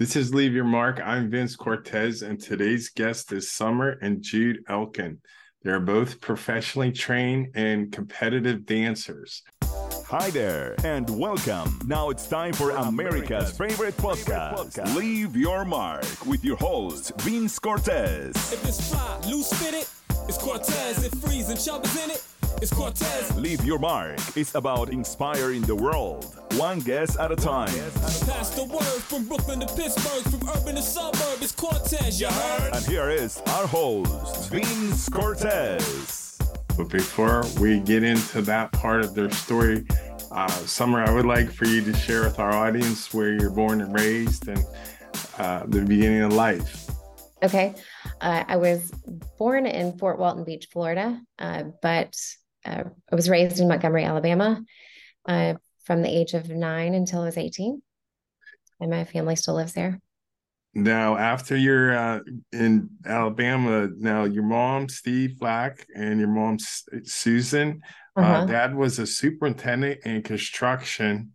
This is Leave Your Mark. I'm Vince Cortez, and today's guest is Summer and Jude Elkin. They're both professionally trained and competitive dancers. Hi there, and welcome. Now it's time for America's favorite podcast, Leave Your Mark, with your host, Vince Cortez. If it's fly, loose fitted, it's Cortez. If freezing, chubbers in it, it's Cortez. Leave Your Mark It's about inspiring the world, one guest at a time. Pass the word from Brooklyn to Pittsburgh, from urban to suburb, it's Cortez, you heard? And here is our host, Vince Cortez. But before we get into that part of their story, uh, Summer, I would like for you to share with our audience where you're born and raised and uh, the beginning of life. Okay. Uh, I was born in Fort Walton Beach, Florida, uh, but uh, I was raised in Montgomery, Alabama uh, from the age of nine until I was 18. And my family still lives there. Now, after you're uh, in Alabama, now your mom, Steve Black, and your mom, Susan, uh, uh-huh. dad was a superintendent in construction,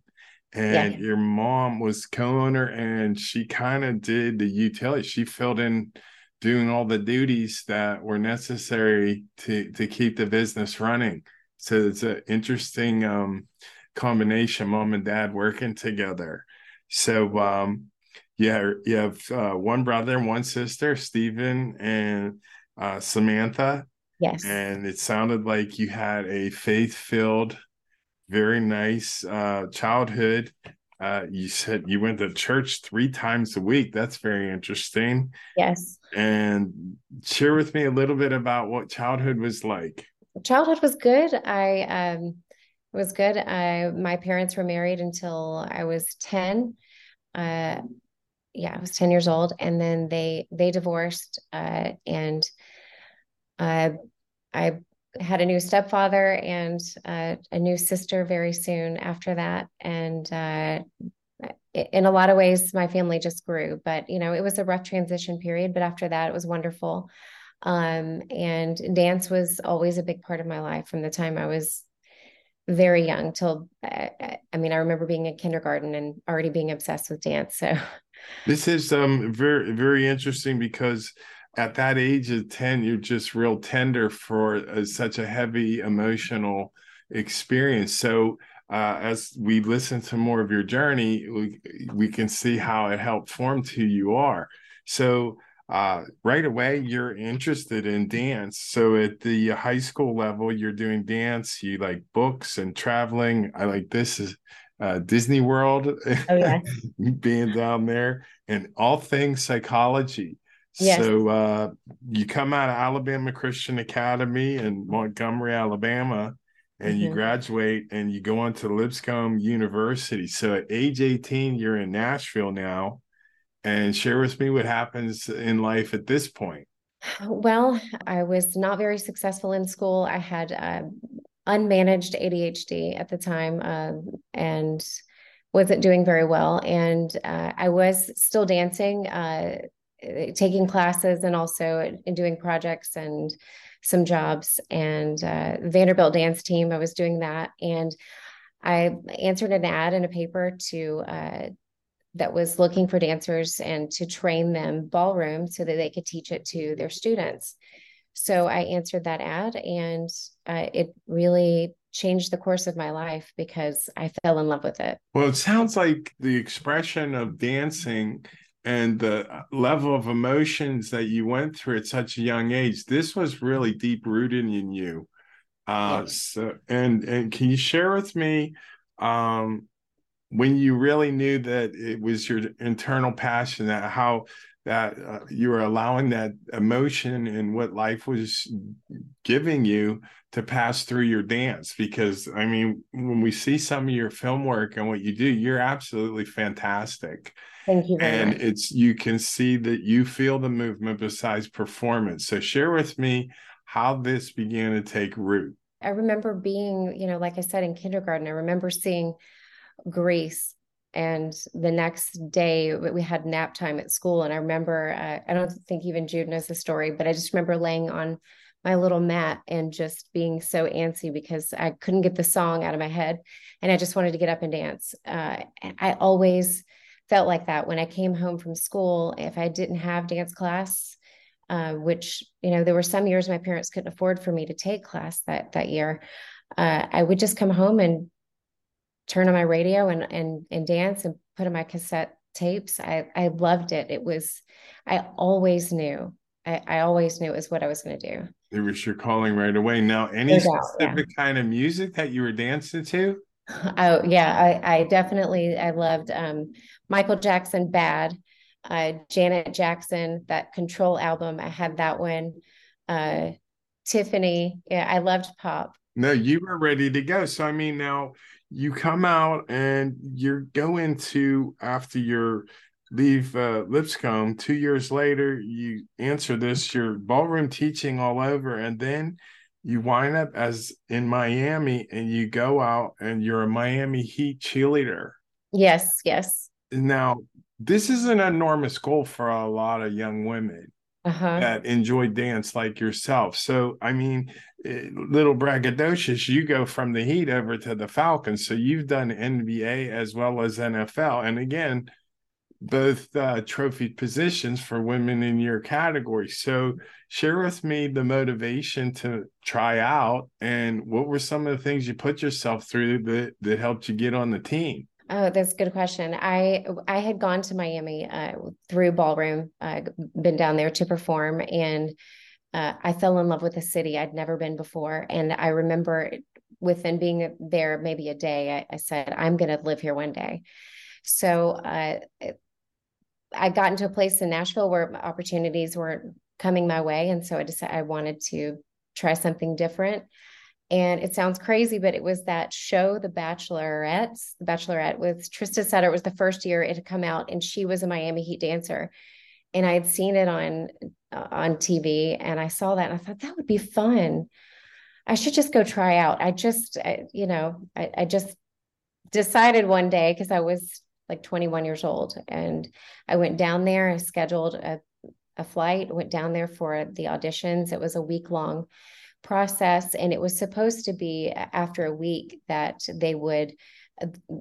and yeah. your mom was co-owner, and she kind of did the utility. She filled in doing all the duties that were necessary to to keep the business running. So it's an interesting um, combination, mom and dad working together. So um, yeah, you have uh, one brother and one sister, Stephen and uh, Samantha. Yes. And it sounded like you had a faith filled, very nice uh, childhood. Uh, you said you went to church three times a week. That's very interesting. Yes. And share with me a little bit about what childhood was like. Childhood was good. I um, was good. I my parents were married until I was ten. Uh, yeah, I was ten years old, and then they they divorced. Uh, and uh, I had a new stepfather and uh, a new sister very soon after that. And uh, in a lot of ways my family just grew but you know it was a rough transition period but after that it was wonderful. Um, and dance was always a big part of my life from the time i was very young till I, I mean i remember being in kindergarten and already being obsessed with dance so. This is um very very interesting because at that age of 10 you're just real tender for uh, such a heavy emotional experience. So uh, as we listen to more of your journey we, we can see how it helped form who you are. So uh, right away you're interested in dance. So at the high school level you're doing dance you like books and traveling. I like this is uh, Disney World, oh, yeah. being down there, and all things psychology. Yes. So uh, you come out of Alabama Christian Academy in Montgomery, Alabama, and mm-hmm. you graduate and you go on to Lipscomb University. So at age 18, you're in Nashville now. And share with me what happens in life at this point. Well, I was not very successful in school. I had uh, unmanaged ADHD at the time uh, and wasn't doing very well. And uh, I was still dancing uh, taking classes and also doing projects and some jobs and uh, Vanderbilt dance team. I was doing that and I answered an ad in a paper to uh, that was looking for dancers and to train them ballroom so that they could teach it to their students. So I answered that ad and uh, it really changed the course of my life because I fell in love with it. Well, it sounds like the expression of dancing and the level of emotions that you went through at such a young age this was really deep rooted in you. Uh so and and can you share with me um when you really knew that it was your internal passion that how that uh, you were allowing that emotion and what life was giving you to pass through your dance because i mean when we see some of your film work and what you do you're absolutely fantastic Thank you. and much. it's you can see that you feel the movement besides performance. So share with me how this began to take root. I remember being, you know, like I said in kindergarten, I remember seeing Grease and the next day we had nap time at school and i remember uh, i don't think even jude knows the story but i just remember laying on my little mat and just being so antsy because i couldn't get the song out of my head and i just wanted to get up and dance uh, i always felt like that when I came home from school. If I didn't have dance class, uh, which you know there were some years my parents couldn't afford for me to take class that that year, uh, I would just come home and turn on my radio and and and dance and put on my cassette tapes. I I loved it. It was I always knew. I, I always knew it was what I was going to do. It was your calling right away. Now, any No doubt, specific kind of music that you were dancing to? Oh yeah, I, I definitely I loved um, Michael Jackson Bad, uh, Janet Jackson that Control album. I had that one. Uh, Tiffany, yeah, I loved pop. No, you were ready to go. So I mean, now you come out and you're going to after your leave uh, Lipscomb. Two years later, you answer this. You're ballroom teaching all over, and then you wind up as in Miami, and you go out and you're a Miami Heat cheerleader. Yes, yes. Now, this is an enormous goal for a lot of young women Uh-huh. that enjoy dance like yourself. So, I mean, eh, little braggadocious, you go from the Heat over to the Falcons. So you've done NBA as well as NFL. And again, both uh, trophy positions for women in your category. So, share with me the motivation to try out and what were some of the things you put yourself through that, that helped you get on the team? Oh, that's a good question. I I had gone to Miami uh, through ballroom, uh, been down there to perform, and uh, I fell in love with the city. I'd never been before, and I remember within being there maybe a day, I, I said, "I'm going to live here one day." So uh, I got into a place in Nashville where opportunities were coming my way, and so I decided I wanted to try something different. And it sounds crazy, but it was that show, The Bachelorette. The Bachelorette with Trista Sutter. It was the first year it had come out, and she was a Miami Heat dancer. And I had seen it on uh, on TV, and I saw that, and I thought that would be fun. I should just go try out. I just, I, you know, I, I just decided one day because I was like 21 years old, and I went down there. I scheduled a a flight, went down there for the auditions. It was a week long process and it was supposed to be after a week that they would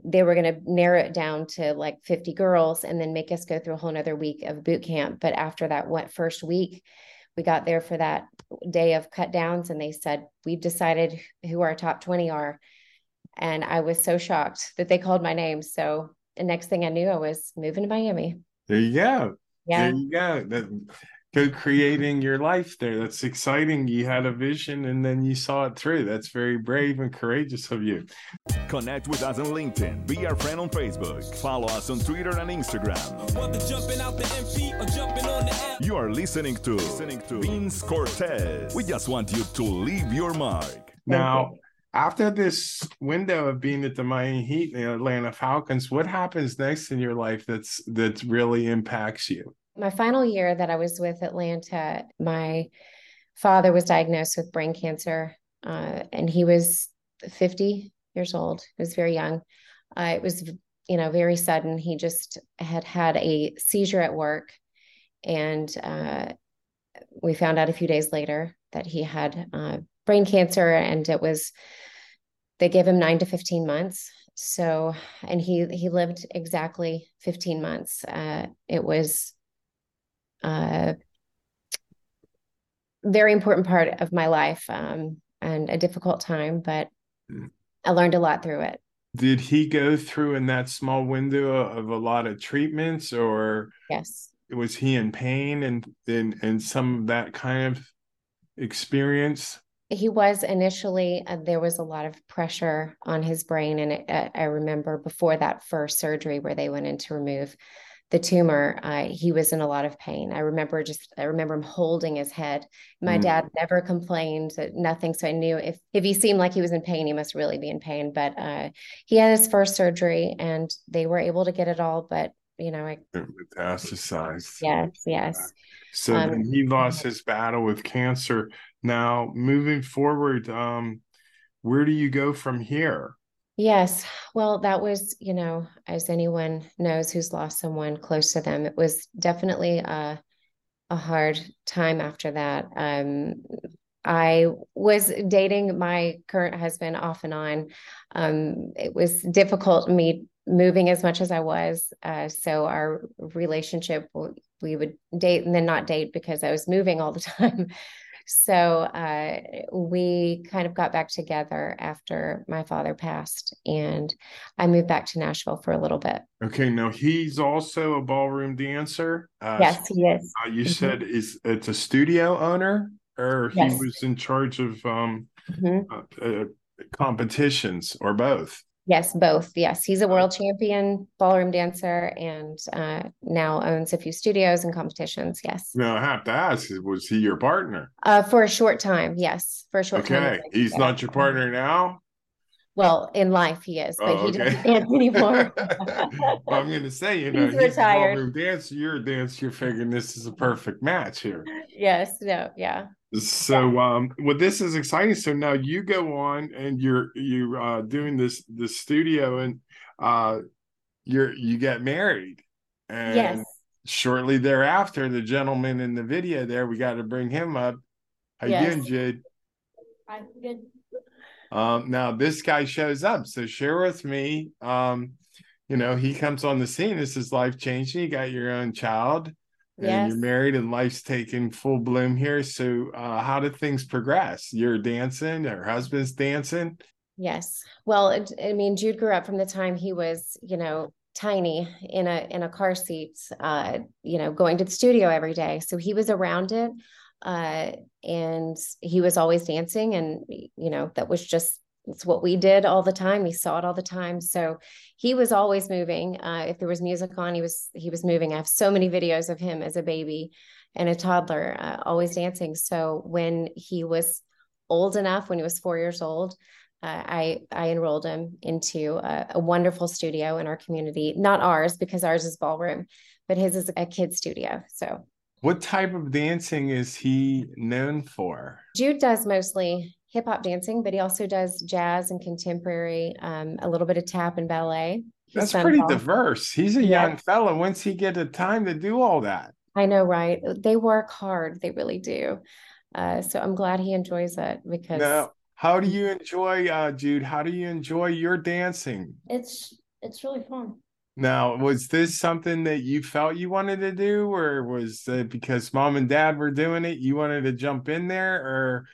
they were going to narrow it down to like 50 girls and then make us go through a whole nother week of boot camp. But after that what first week we got there for that day of cut downs and they said we've decided who our top 20 are. And i was so shocked that they called my name. So the next thing i knew i was moving to miami. There you go. yeah. There you go. That go creating your life there. That's exciting. You had a vision and then you saw it through. That's very brave and courageous of you. Connect with us on LinkedIn. Be our friend on Facebook. Follow us on Twitter and Instagram. Whether jumping out the MP or jumping on the app. You are listening to, listening to Vince Cortez. We just want you to leave your mark. Now, after this window of being at the Miami Heat and the Atlanta Falcons, what happens next in your life that's that really impacts you? My final year that I was with Atlanta, my father was diagnosed with brain cancer, uh, and he was 50 years old. He was very young. Uh, it was, you know, very sudden. He just had had a seizure at work, and uh, we found out a few days later that he had uh, brain cancer, and it was they gave him nine to 15 months. So, and he he lived exactly 15 months. Uh, it was uh, very important part of my life um, and a difficult time, but Mm. I learned a lot through it. Did he go through in that small window of a lot of treatments or Yes. was he in pain and and, and some of that kind of experience? He was initially, uh, there was a lot of pressure on his brain. And it, uh, I remember before that first surgery where they went in to remove the tumor, uh, he was in a lot of pain. I remember just, I remember him holding his head. My Mm. dad never complained, uh, nothing. So I knew if, if he seemed like he was in pain, he must really be in pain. But uh, he had his first surgery and they were able to get it all. But, you know, I, Metastasized. yes, yes. So Um, then he lost his battle with cancer. Now, moving forward, um, where do you go from here? Yes. Well, that was, you know, as anyone knows who's lost someone close to them, it was definitely a, a hard time after that. Um, I was dating my current husband off and on. Um, it was difficult me moving as much as I was. Uh, so our relationship, we would date and then not date because I was moving all the time. So uh, we kind of got back together after my father passed, and I moved back to Nashville for a little bit. Okay, now he's also a ballroom dancer. Uh, yes, he is. Uh, you mm-hmm. said is it's a studio owner, or yes. he was in charge of um, mm-hmm. Uh, uh, competitions, or both. Yes, both. Yes, he's a world champion ballroom dancer and uh, now owns a few studios and competitions. Yes. Now I have to ask: Was he your partner? Uh, for a short time, yes, for a short okay. time. Okay, he's not your partner now. Well, in life he is, but oh, okay. he doesn't dance anymore. well, I'm going to say, you know, he's, he's retired. A dancer, you're a dancer. You're figuring this is a perfect match here. Yes. No. Yeah. So um well this is exciting. So now you go on and you're you uh doing this this studio and uh you're you get married. And yes. shortly thereafter, the gentleman in the video there, we got to bring him up. How yes. you doing, Jude? I'm good. Um now this guy shows up. So share with me. Um, you know, he comes on the scene. This is life changing. You got your own child and yes. you're married and life's taking full bloom here. So, uh, how did things progress? You're dancing, her husband's dancing. Yes. Well, it, I mean, Jude grew up from the time he was, you know, tiny in a in a car seat, uh, you know, going to the studio every day. So he was around it, uh, and he was always dancing, and you know, that was just it's what we did all the time. We saw it all the time. So he was always moving. Uh, if there was music on, he was he was moving. I have so many videos of him as a baby and a toddler, uh, always dancing. So when he was old enough, when he was four years old, uh, I I enrolled him into a, a, wonderful studio in our community. Not ours because ours is ballroom, but his is a kid studio. So. What type of dancing is he known for? Jude does mostly hip hop dancing, but he also does jazz and contemporary, um, a little bit of tap and ballet. That's pretty diverse. He's a yeah. young fella. When's he get the time to do all that? I know, right? They work hard. They really do. Uh, so I'm glad he enjoys it because. Now, how do you enjoy, uh, Jude? How do you enjoy your dancing? It's it's really fun. Now, was this something that you felt you wanted to do, or was it because mom and dad were doing it, you wanted to jump in there, or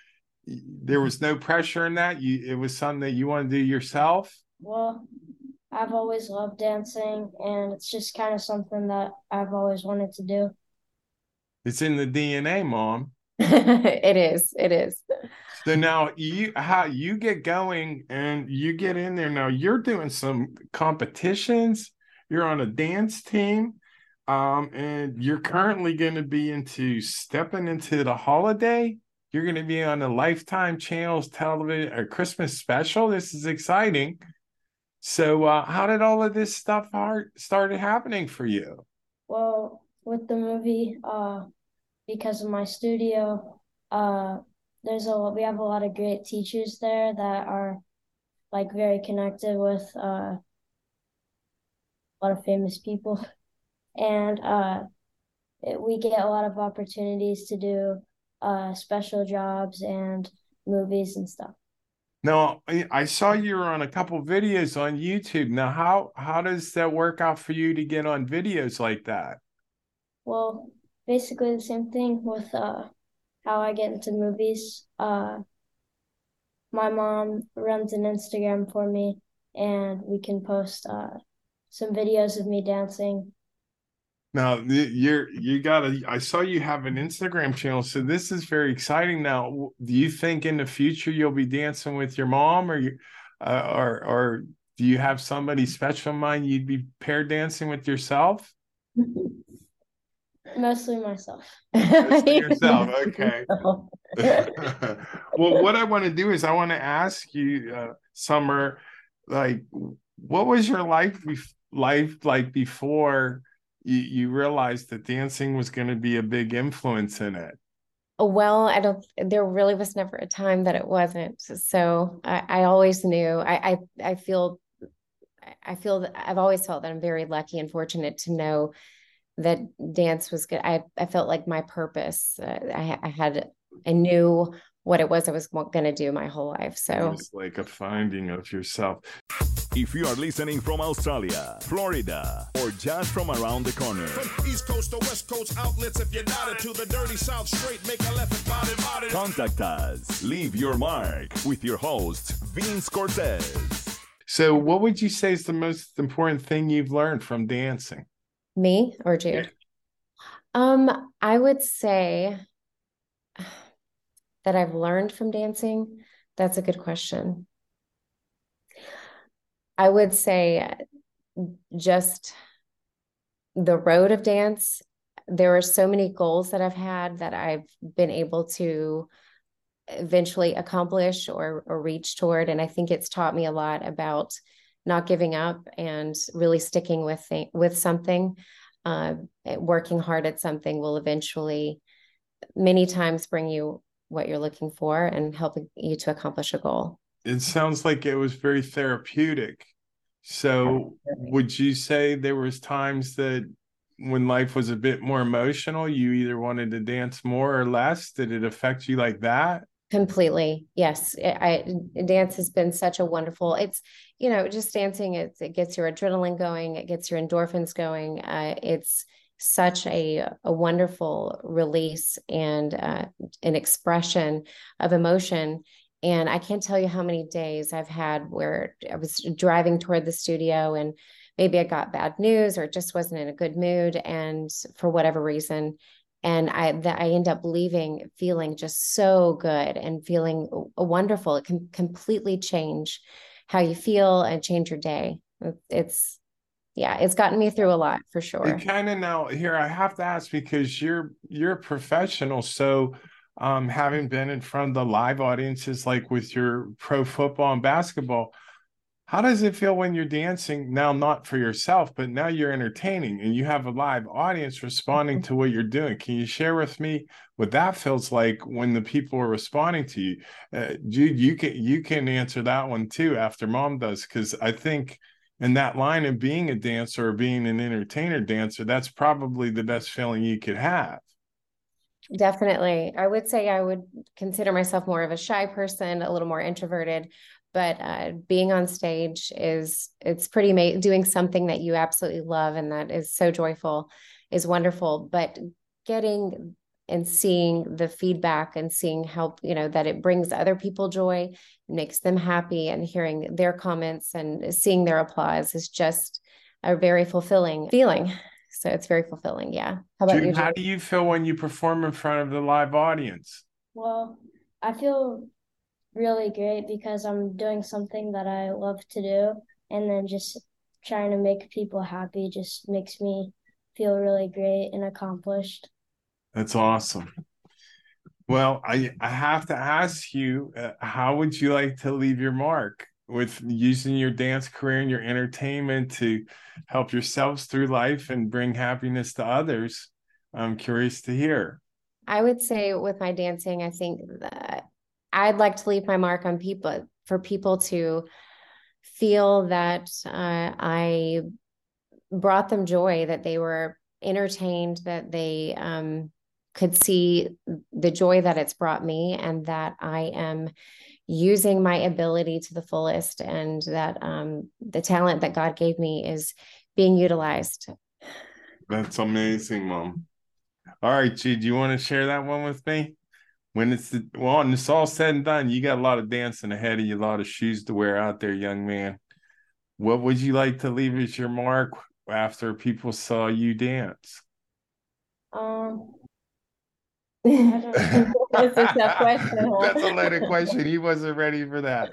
there was no pressure in that? You it was something that you want to do yourself? Well i've always loved dancing and it's just kind of something that i've always wanted to do. It's in the dna mom. It is it is. So now you how you get going and you get in there now you're doing some competitions you're on a dance team um and you're currently going to be into stepping into the holiday you're going to be on a Lifetime Channels television, a Christmas special. This is exciting. So, uh, how did all of this stuff start started happening for you? Well, with the movie, uh, because of my studio, uh, there's a we have a lot of great teachers there that are like very connected with uh, a lot of famous people, and uh, it, we get a lot of opportunities to do uh, special jobs and movies and stuff. Now, I saw you were on a couple videos on YouTube. Now, how how does that work out for you to get on videos like that? Well, basically the same thing with uh, how I get into movies. Uh, my mom runs an Instagram for me, and we can post uh, some videos of me dancing now you're you got a. I saw you have an Instagram channel, so this is very exciting. Now, do you think in the future you'll be dancing with your mom, or you, uh, or or do you have somebody special in mind? You'd be pair dancing with yourself. Mostly myself. Mostly yourself, okay. well, what I want to do is I want to ask you, uh, Summer, like, what was your life life like before? you, you realized that dancing was going to be a big influence in it? Well i don't there really was never a time that it wasn't. So i, I always knew I, I i feel i feel that i've always felt that i'm very lucky and fortunate to know that dance was good. I i felt like my purpose uh, I, I had i knew what it was i was going to do my whole life so. It's like a finding of yourself If you are listening from Australia, Florida, or just from around the corner, From East Coast to West Coast outlets, if you're not into the dirty South straight, make a left and body body. contact us. Leave your mark with your host, Vince Cortez. So, what would you say is the most important thing you've learned from dancing? Me or Jude? Um, I would say that I've learned from dancing. That's a good question. I would say just the road of dance. There are so many goals that I've had that I've been able to eventually accomplish or, or reach toward. And I think it's taught me a lot about not giving up and really sticking with th- with something. Uh, working hard at something will eventually, many times, bring you what you're looking for and helping you to accomplish a goal. It sounds like it was very therapeutic. So, would you say there was times that when life was a bit more emotional, you either wanted to dance more or less? Did it affect you like that? Completely. Yes. I, I dance has been such a wonderful, it's, you know, just dancing, it's, it gets your adrenaline going, it gets your endorphins going. Uh, it's such a, a wonderful release and uh, an expression of emotion. And I can't tell you how many days I've had where I was driving toward the studio and maybe I got bad news or just wasn't in a good mood. And for whatever reason, and I that I end up leaving feeling just so good and feeling wonderful. It can completely change how you feel and change your day. It's yeah, it's gotten me through a lot for sure. And kind of now here, I have to ask because you're you're a professional, so um, having been in front of the live audiences, like with your pro football and basketball, how does it feel when you're dancing now, not for yourself, but now you're entertaining and you have a live audience responding to what you're doing? Can you share with me what that feels like when the people are responding to you? Uh, Jude, you can you can answer that one too after mom does, because I think in that line of being a dancer or being an entertainer dancer, that's probably the best feeling you could have. Definitely. I would say I would consider myself more of a shy person, a little more introverted, but uh, being on stage is it's pretty amazing. Doing something that you absolutely love and that is so joyful is wonderful. But getting and seeing the feedback and seeing how you know that it brings other people joy, makes them happy, and hearing their comments and seeing their applause is just a very fulfilling feeling. So it's very fulfilling. Yeah. How about Jude, you? How do you feel when you perform in front of the live audience? Well, I feel really great because I'm doing something that I love to do. And then just trying to make people happy just makes me feel really great and accomplished. That's awesome. Well, I, I have to ask you, uh, how would you like to leave your mark with using your dance career and your entertainment to help yourselves through life and bring happiness to others? I'm curious to hear. I would say with my dancing, I think that I'd like to leave my mark on people for people to feel that uh, I brought them joy, that they were entertained, that they um, could see the joy that it's brought me, and that I am using my ability to the fullest, and that um, the talent that God gave me is being utilized. That's amazing, Mom. All right, G, do you want to share that one with me? when it's the, well, when it's all said and done, you got a lot of dancing ahead of you, a lot of shoes to wear out there, young man. What would you like to leave as your mark after people saw you dance? Um, That's a tough question. That's a loaded question. He wasn't ready for that.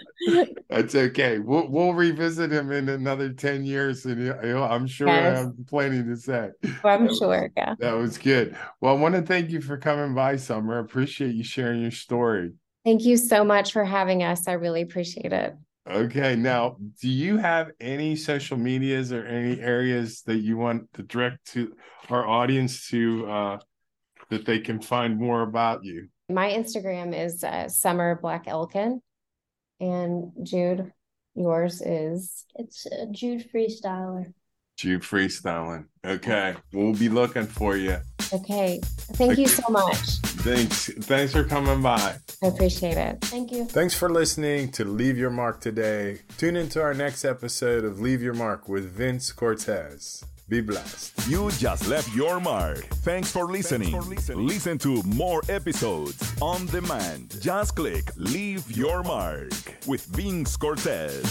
That's okay. We'll we'll revisit him in another ten years, and I'm sure yes. I have plenty to say. I'm that sure. Was, yeah, that was good. Well, I want to thank you for coming by, Summer. I appreciate you sharing your story. Thank you so much for having us. I really appreciate it. Okay. Now, do you have any social medias or any areas that you want to direct to our audience to uh, that they can find more about you? My Instagram is uh, Summer Black Elkin, and Jude, yours is it's uh, Jude Freestyler. Jude Freestyling. Okay, we'll be looking for you. Okay, thank okay. you so much. Thanks. Thanks for coming by. I appreciate it. Thank you. Thanks for listening to Leave Your Mark today. Tune into our next episode of Leave Your Mark with Vince Cortez. Be blessed. You just left your mark. Thanks for listening. Listen to more episodes on demand. Just click Leave Your Mark with Vince Cortez.